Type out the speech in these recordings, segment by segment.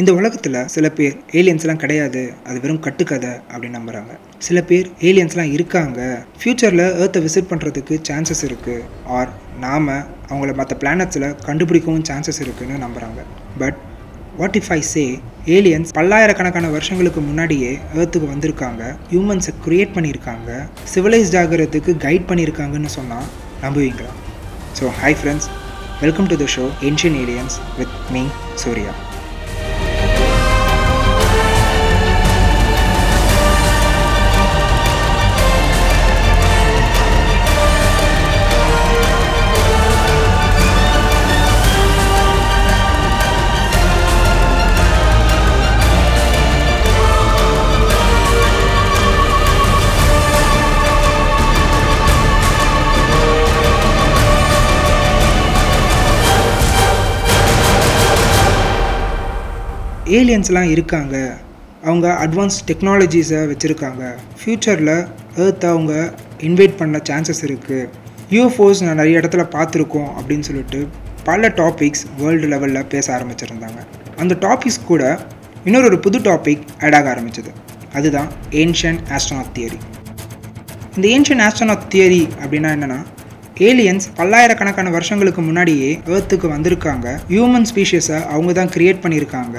இந்த உலகத்தில் சில பேர் ஏலியன்ஸ்லாம் கிடையாது. அது வெறும் கட்டுக்கதை அப்படின்னு நம்புகிறாங்க சில பேர் ஏலியன்ஸ்லாம் இருக்காங்க. ஃப்யூச்சரில் ஏர்த்தை விசிட் பண்ணுறதுக்கு சான்சஸ் இருக்குது ஆர் நாம் அவங்கள மற்ற பிளானட்ஸில் கண்டுபிடிக்கவும் சான்சஸ் இருக்குன்னு நம்புகிறாங்க but what if I say aliens பல்லாயிரக்கணக்கான வருஷங்களுக்கு முன்னாடியே ஏர்த்துக்கு வந்திருக்காங்க. ஹியூமன்ஸை க்ரியேட் பண்ணியிருக்காங்க. சிவிலைஸ்ட் ஆகிறதுக்கு கைட் பண்ணியிருக்காங்கன்னு சொன்னால் நம்புவீங்களா? So hi friends welcome to the show ancient aliens with me Surya ஏலியன்ஸ்லாம் இருக்காங்க. அவங்க அட்வான்ஸ் டெக்னாலஜிஸை வச்சுருக்காங்க. ஃப்யூச்சரில் ஏர்த்தை அவங்க இன்வைட் பண்ண சான்சஸ் இருக்குது யூஎஃப்ஓஸ் நான் நிறைய இடத்துல பார்த்துருக்கோம் அப்படின்னு சொல்லிட்டு பல டாபிக்ஸ் வேர்ல்டு லெவலில் பேச ஆரம்பிச்சிருந்தாங்க. அந்த டாபிக்ஸ் கூட இன்னொரு ஒரு புது டாபிக் ஆட் ஆக ஆரம்பிச்சது. அதுதான் ஏன்ஷியன் ஆஸ்ட்ரோனாட் தியரி இந்த ஏன்ஷியன் ஆஸ்ட்ரோனாட் தியரி அப்படின்னா என்னென்னா ஏலியன்ஸ் பல்லாயிரக்கணக்கான வருஷங்களுக்கு முன்னாடியே ஏர்த்துக்கு வந்திருக்காங்க. ஹியூமன் ஸ்பீஷியஸை அவங்க தான் க்ரியேட் பண்ணியிருக்காங்க.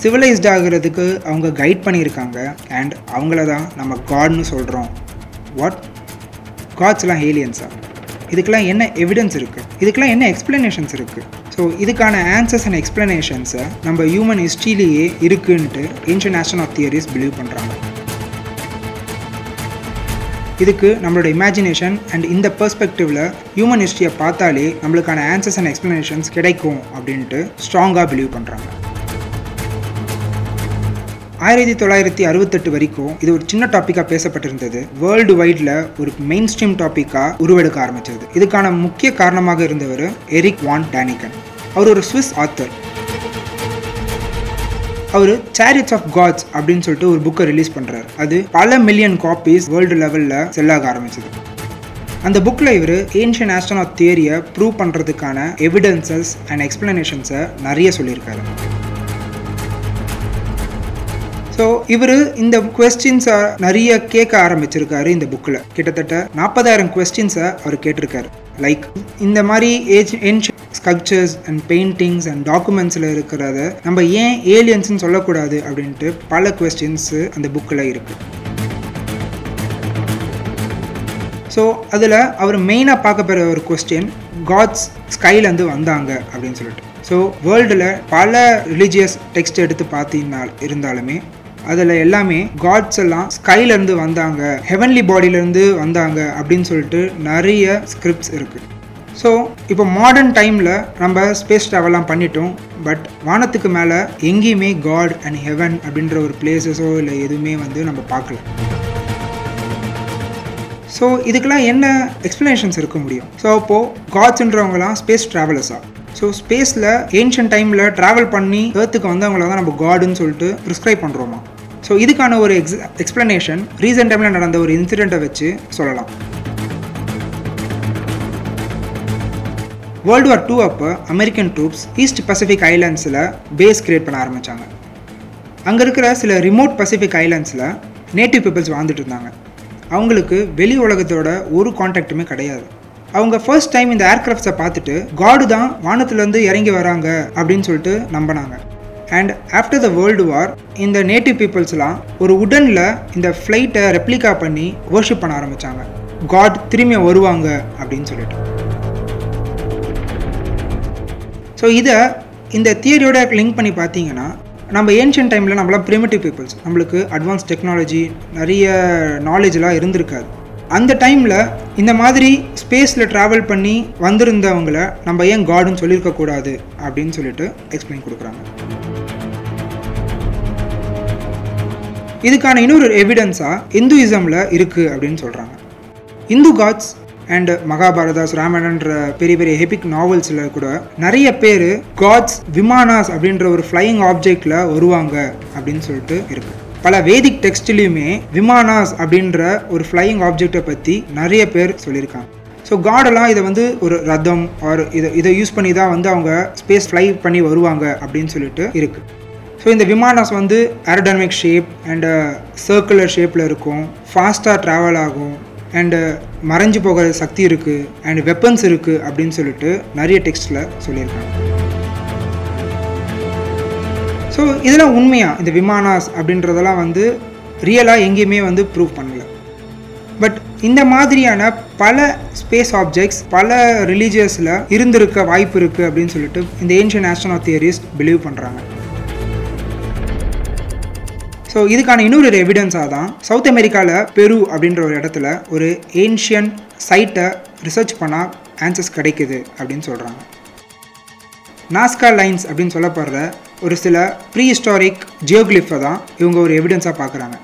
சிவிலைஸ்ட் ஆகிறதுக்கு அவங்க கைட் பண்ணியிருக்காங்க. அண்ட் அவங்கள தான் நம்ம காட்னு சொல்கிறோம் வாட் காட்ஸ்லாம் ஏலியன்ஸா இதுக்கெல்லாம் என்ன எவிடன்ஸ் இருக்குது இதுக்கெல்லாம் என்ன எக்ஸ்ப்ளனேஷன்ஸ் இருக்குது ஸோ இதுக்கான ஆன்சர்ஸ் அண்ட் எக்ஸ்ப்ளனேஷன்ஸை நம்ம ஹியூமன் ஹிஸ்ட்ரியிலேயே இருக்குன்ட்டு ஏன்ஷியன் ஆஸ்ட்ரோனாட் தியரிஸ் பிலீவ் பண்ணுறாங்க இதுக்கு நம்மளோட இமேஜினேஷன் அண்ட் இந்த பெர்ஸ்பெக்டிவ்ல ஹியூமன் ஹிஸ்ட்ரியை பார்த்தாலே நம்மளுக்கான ஆன்சர்ஸ் அண்ட் எக்ஸ்ப்ளனேஷன்ஸ் கிடைக்கும் அப்படின்ட்டு ஸ்ட்ராங்காக பிலீவ் பண்ணுறாங்க ஆயிரத்தி தொள்ளாயிரத்தி அறுபத்தெட்டு வரைக்கும் இது ஒரு சின்ன டாப்பிக்காக பேசப்பட்டிருந்தது. வேர்ல்டு வைடில் ஒரு மெயின் ஸ்ட்ரீம் டாப்பிக்காக உருவெடுக்க ஆரம்பிச்சது. இதுக்கான முக்கிய காரணமாக இருந்தவர் எரிக் வான் டேனிகன். அவர் ஒரு சுவிஸ் ஆத்தர் அவர் சேரிட்ஸ் ஆஃப் காட்ஸ் அப்படின்னு சொல்லிட்டு ஒரு புக்கை ரிலீஸ் பண்ணுறாரு அது பல மில்லியன் காப்பீஸ் வேர்ல்டு லெவலில் செல்லாக ஆரம்பிச்சது. அந்த புக்கில் இவர் ஏன்ஷியன் ஆஸ்ட்ரோனாட் தியரியை ப்ரூவ் பண்ணுறதுக்கான எவிடன்சஸ் அண்ட் எக்ஸ்பிளனேஷன்ஸை நிறைய சொல்லியிருக்காரு. ஸோ இவர் இந்த கொஸ்டின்ஸை நிறைய கேட்க ஆரம்பிச்சிருக்காரு இந்த புக்கில் கிட்டத்தட்ட நாற்பதாயிரம் கொஸ்டின்ஸை அவர் கேட்டிருக்காரு. லைக் இந்த மாதிரி age ancient sculptures and paintings and டாக்குமெண்ட்ஸில் இருக்கிறத நம்ம ஏன் ஏலியன்ஸ்னு சொல்லக்கூடாது அப்படின்ட்டு பல கொஸ்டின்ஸு அந்த புக்கில் இருக்குது ஸோ அதில் அவர் மெயினாக பார்க்க போகிற ஒரு கொஸ்டின் காட்ஸ் ஸ்கைலேருந்து வந்தாங்க அப்படின்னு சொல்லிட்டு. ஸோ வேர்ல்டில் பல ரிலீஜியஸ் டெக்ஸ்ட் எடுத்து பார்த்தீங்கன்னா இருந்தாலுமே அதில் எல்லாமே காட்ஸ் எல்லாம் ஸ்கைலேருந்து வந்தாங்க ஹெவன்லி பாடியிலேருந்து வந்தாங்க அப்படின்னு சொல்லிட்டு நிறைய ஸ்கிரிப்ட்ஸ் இருக்குது ஸோ இப்போ மாடர்ன் டைமில் நம்ம ஸ்பேஸ் ட்ராவல்லாம் பண்ணிட்டோம். பட் வானத்துக்கு மேலே எங்கேயுமே காட் அண்ட் ஹெவன் அப்படின்ற ஒரு பிளேசஸோ இல்லை எதுவுமே வந்து நம்ம பார்க்கல. ஸோ இதுக்கெல்லாம் என்ன எக்ஸ்ப்ளனேஷன்ஸ் இருக்க முடியும்? ஸோ அப்போது காட்ஸ்ன்றவங்களாம் ஸ்பேஸ் ட்ராவலர்ஸாக ஸோ ஸ்பேஸில் ஏன்ஷியன் டைமில் ட்ராவல் பண்ணி ஏர்த்துக்கு வந்தவங்கள தான் நம்ம காடுன்னு சொல்லிட்டு ப்ரிஸ்கிரைப் பண்ணுறோமா ஸோ இதுக்கான ஒரு எக்ஸ் எக்ஸ்ப்ளனேஷன் ரீசெண்ட் டைமில் நடந்த ஒரு இன்சிடெண்ட்டை வச்சு சொல்லலாம். வேர்ல்டு வார் டூ அப்போ அமெரிக்கன் ட்ரூப்ஸ் ஈஸ்ட் பசிபிக் ஐலாண்ட்ஸில் பேஸ் கிரியேட் பண்ண ஆரம்பித்தாங்க அங்கே இருக்கிற சில ரிமோட் பசிபிக் ஐலாண்ட்ஸில் நேட்டிவ் பீப்புள்ஸ் வாழ்ந்துட்டு இருந்தாங்க. அவங்களுக்கு வெளி உலகத்தோட ஒரு காண்டாக்டுமே கிடையாது. அவங்க ஃபர்ஸ்ட் டைம் இந்த ஏர்க்ராஃப்ட்ஸை பார்த்துட்டு காடு தான் வானத்துலேருந்து இறங்கி வராங்க அப்படின்னு சொல்லிட்டு நம்பினாங்க. And after the world war இந்த நேட்டிவ் பீப்புள்ஸ்லாம் ஒரு உடனில் இந்த ஃப்ளைட்டை ரெப்ளிகா பண்ணி ஒர்ஷிப் பண்ண ஆரம்பித்தாங்க காட் திரும்பி வருவாங்க அப்படின்னு சொல்லிட்டு. ஸோ இதை இந்த தியரியோட லிங்க் பண்ணி பார்த்தீங்கன்னா நம்ம ஏன்ஷியன் டைமில் நம்மளாம் ப்ரிமிட்டிவ் பீப்புள்ஸ் நம்மளுக்கு அட்வான்ஸ் டெக்னாலஜி நிறைய நாலேஜெலாம் இருந்திருக்காது. அந்த டைமில் இந்த மாதிரி ஸ்பேஸில் ட்ராவல் பண்ணி வந்திருந்தவங்கள நம்ம ஏன் காடுன்னு சொல்லியிருக்கக்கூடாது அப்படின்னு சொல்லிட்டு எக்ஸ்பிளைன் கொடுக்குறாங்க. இதுக்கான இன்னொரு எவிடன்ஸாக இந்துயிசமில் இருக்குது அப்படின்னு சொல்கிறாங்க இந்து காட்ஸ் அண்ட் மகாபாரதாஸ் ராமாயணன்ற பெரிய பெரிய ஹெபிக் நாவல்ஸில் கூட நிறைய பேர் காட்ஸ் விமானாஸ் அப்படின்ற ஒரு ஃப்ளையிங் ஆப்ஜெக்டில் வருவாங்க அப்படின்னு சொல்லிட்டு இருக்கு. பல வேதிக் டெக்ஸ்ட்லேயுமே விமானாஸ் அப்படின்ற ஒரு ஃப்ளையிங் ஆப்ஜெக்டை பற்றி நிறைய பேர் சொல்லியிருக்காங்க. ஸோ காடெல்லாம் இதை வந்து ஒரு ரதம் ஆர் இதை இதை யூஸ் பண்ணி தான் வந்து அவங்க ஸ்பேஸ் ஃப்ளை பண்ணி வருவாங்க அப்படின்னு சொல்லிட்டு இருக்குது ஸோ இந்த விமானாஸ் வந்து ஏரோடைனமிக் ஷேப் அண்டு சர்க்குலர் ஷேப்பில் இருக்கும். ஃபாஸ்ட்டாக ட்ராவல் ஆகும். அண்டு uh, மறைஞ்சு போகிற சக்தி இருக்குது அண்ட் வெப்பன்ஸ் இருக்குது அப்படின்னு சொல்லிட்டு நிறைய டெக்ஸ்ட்டில் சொல்லியிருக்காங்க. ஸோ இதெல்லாம் உண்மையாக இந்த விமானாஸ் அப்படின்றதெல்லாம் வந்து ரியலாக எங்கேயுமே வந்து ப்ரூவ் பண்ணல. பட் இந்த மாதிரியான பல ஸ்பேஸ் ஆப்ஜெக்ட்ஸ் பல ரிலீஜியஸில் இருந்திருக்க வாய்ப்பு இருக்குது அப்படின்னு சொல்லிட்டு இந்த ஏன்ஷியன் ஆஸ்ட்ரோனா தியரிஸ்ட் பிலீவ் பண்ணுறாங்க ஸோ இதுக்கான இன்னொரு எவிடன்ஸாக தான் சவுத் அமெரிக்காவில் பெரு அப்படின்ற ஒரு இடத்துல ஒரு ஏன்ஷியன் சைட்டை ரிசர்ச் பண்ணால் ஆன்சர்ஸ் கிடைக்குது அப்படின்னு சொல்கிறாங்க நாஸ்கா லைன்ஸ் அப்படின்னு சொல்லப்படுற ஒரு சில ப்ரீ ஹிஸ்டாரிக் ஜியோகிளிஃபை தான் இவங்க ஒரு எவிடன்ஸாக பார்க்குறாங்க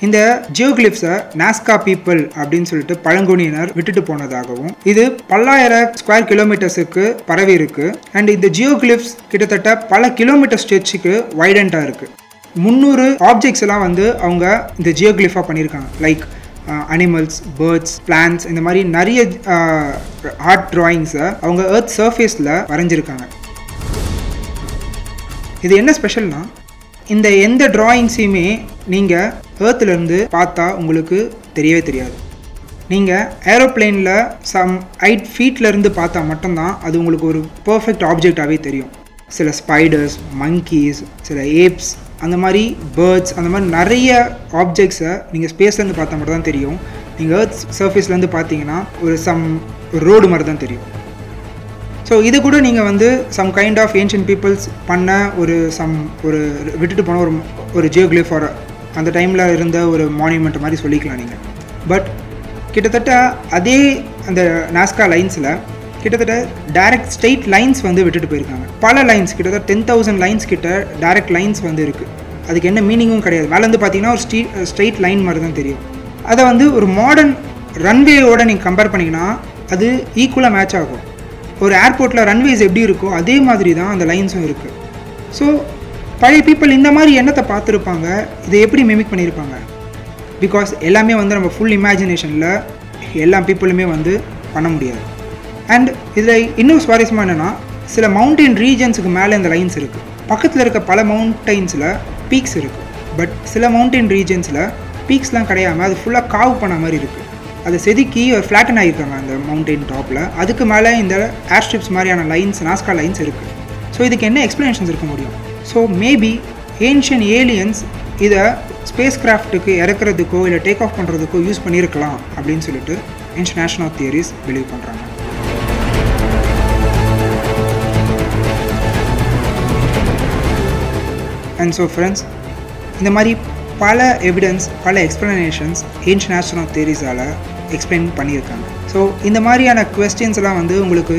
இந்த ஜியோகிளிப்ஸை நாஸ்கா பீப்புள் அப்படின்னு சொல்லிட்டு பழங்குடியினர் விட்டுட்டு போனதாகவும் இது பல்லாயிரம் ஸ்கொயர் கிலோமீட்டர்ஸுக்கு பரவி இருக்கு. அண்ட் இந்த ஜியோகிளிப்ஸ் கிட்டத்தட்ட பல கிலோமீட்டர் ஸ்ட்ரெச்சுக்கு வைடண்ட்டாக இருக்குது முந்நூறு ஆப்ஜெக்ட்ஸ் எல்லாம் வந்து அவங்க இந்த ஜியோக்ளிஃபாக பண்ணியிருக்காங்க. லைக் அனிமல்ஸ் பேர்ட்ஸ் பிளான்ஸ் இந்த மாதிரி நிறைய uh, ஆர்ட் ட்ராயிங்ஸை அவங்க எர்த் சர்ஃபேஸில் வரைஞ்சிருக்காங்க. இது என்ன ஸ்பெஷல்னா இந்த எந்த ட்ராயிங்ஸையுமே நீங்கள் ஏர்த்துலேருந்து பார்த்தா உங்களுக்கு தெரியவே தெரியாது. நீங்கள் ஏரோப்ளேனில் சம் ஐட் ஃபீட்லேருந்து பார்த்தா மட்டும்தான் அது உங்களுக்கு ஒரு பர்ஃபெக்ட் ஆப்ஜெக்டாகவே தெரியும். சில ஸ்பைடர்ஸ் மங்கீஸ் சில ஏப்ஸ் அந்த மாதிரி பேர்ட்ஸ் அந்த மாதிரி நிறைய ஆப்ஜெக்ட்ஸை நீங்கள் ஸ்பேஸ்லேருந்து பார்த்தா மட்டும் தான் தெரியும். நீங்கள் ஏர்த் சர்ஃபேஸ்லேருந்து பார்த்தீங்கன்னா ஒரு சம் ரோடு மாதிரி தான் தெரியும். ஸோ இது கூட நீங்கள் வந்து some kind of ancient peoples பண்ண ஒரு சம் ஒரு விட்டுட்டு போன ஒரு ஒரு ஜியோக்ளிஃப் ஆர் அந்த டைமில் இருந்த ஒரு மானியூமெண்ட் மாதிரி சொல்லிக்கலாம் நீங்கள் பட் கிட்டத்தட்ட அதே அந்த நாஸ்கா லைன்ஸில் கிட்டத்தட்ட டைரக்ட் ஸ்ட்ரெயிட் லைன்ஸ் வந்து விட்டுட்டு போயிருக்காங்க. பல லைன்ஸ் கிட்டத்தட்ட டென் தௌசண்ட் லைன்ஸ் கிட்ட டைரக்ட் லைன்ஸ் வந்து இருக்குது அதுக்கு என்ன மீனிங்கும் கிடையாது. மேலேருந்து பார்த்தீங்கன்னா ஒரு ஸ்ட்ரீட் ஸ்ட்ரெயிட் லைன் மாதிரி தான் தெரியும். அதை வந்து ஒரு மாடர்ன் ரன்வேயோட நீங்கள் கம்பேர் பண்ணிங்கன்னா அது ஈக்குவலாக மேட்ச் ஆகும். ஒரு ஏர்போர்ட்டில் ரன்வேஸ் எப்படி இருக்கோ அதே மாதிரி தான் அந்த லைன்ஸும் இருக்குது ஸோ பழைய பீப்புள் இந்த மாதிரி எண்ணத்தை பார்த்துருப்பாங்க. இதை எப்படி மிமிக் பண்ணியிருப்பாங்க? பிகாஸ் எல்லாமே வந்து நம்ம ஃபுல் இமேஜினேஷனில் எல்லா பீப்புளுமே வந்து பண்ண முடியாது. அண்ட் இதில் இன்னும் சுவாரஸ்யமாக என்னென்னா சில மவுண்டெயின் ரீஜன்ஸுக்கு மேலே இந்த லைன்ஸ் இருக்குது பக்கத்தில் இருக்க பல மவுண்டைன்ஸில் பீக்ஸ் இருக்குது பட் சில மவுண்டெயின் ரீஜன்ஸில் பீக்ஸ்லாம் கிடையாமல் அது ஃபுல்லாக காவ் பண்ண மாதிரி இருக்குது அதை செதுக்கி ஒரு ஃப்ளாட்டன் ஆகியிருக்காங்க அந்த மவுண்டெயின் டாப்பில் அதுக்கு மேலே இந்த ஏர்ஸ்ட்ரிப்ஸ் மாதிரியான லைன்ஸ் நாஸ்கா லைன்ஸ் இருக்குது ஸோ இதுக்கு என்ன எக்ஸ்ப்ளனேஷன்ஸ் இருக்க முடியும்? ஸோ மேபி ஏன்ஷியன் ஏலியன்ஸ் இதை ஸ்பேஸ் கிராஃப்ட்டுக்கு இறக்குறதுக்கோ இல்லை டேக் ஆஃப் பண்ணுறதுக்கோ யூஸ் பண்ணியிருக்கலாம் அப்படின்னு சொல்லிட்டு இன்டர்நேஷ்னல் தியரிஸ் பிலீவ் பண்ணுறாங்க அண்ட் ஸோ ஃப்ரெண்ட்ஸ் இந்த மாதிரி பல எவிடன்ஸ் பல எக்ஸ்ப்ளனேஷன்ஸ் ஏன்ஷியன் ஆஸ்ட்ரோனாட் தேரிஸால் எக்ஸ்பிளைன் பண்ணியிருக்காங்க. ஸோ இந்த மாதிரியான கொஸ்டின்ஸ்லாம் வந்து உங்களுக்கு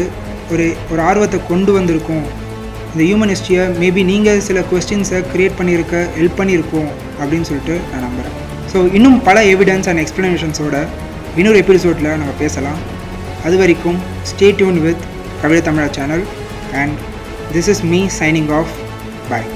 ஒரு ஒரு ஆர்வத்தை கொண்டு வந்திருக்கும். இந்த ஹியூமன் ஹிஸ்ட்ரியை மேபி நீங்கள் சில கொஸ்டின்ஸை க்ரியேட் பண்ணியிருக்க ஹெல்ப் பண்ணியிருக்கோம் அப்படின்னு சொல்லிட்டு நான் நம்புகிறேன் ஸோ இன்னும் பல எவிடன்ஸ் அண்ட் எக்ஸ்ப்ளனேஷன்ஸோட இன்னொரு எபிசோடில் நம்ம பேசலாம். அது வரைக்கும் stay tune with Kavithai Tamizha channel and this is me signing off bye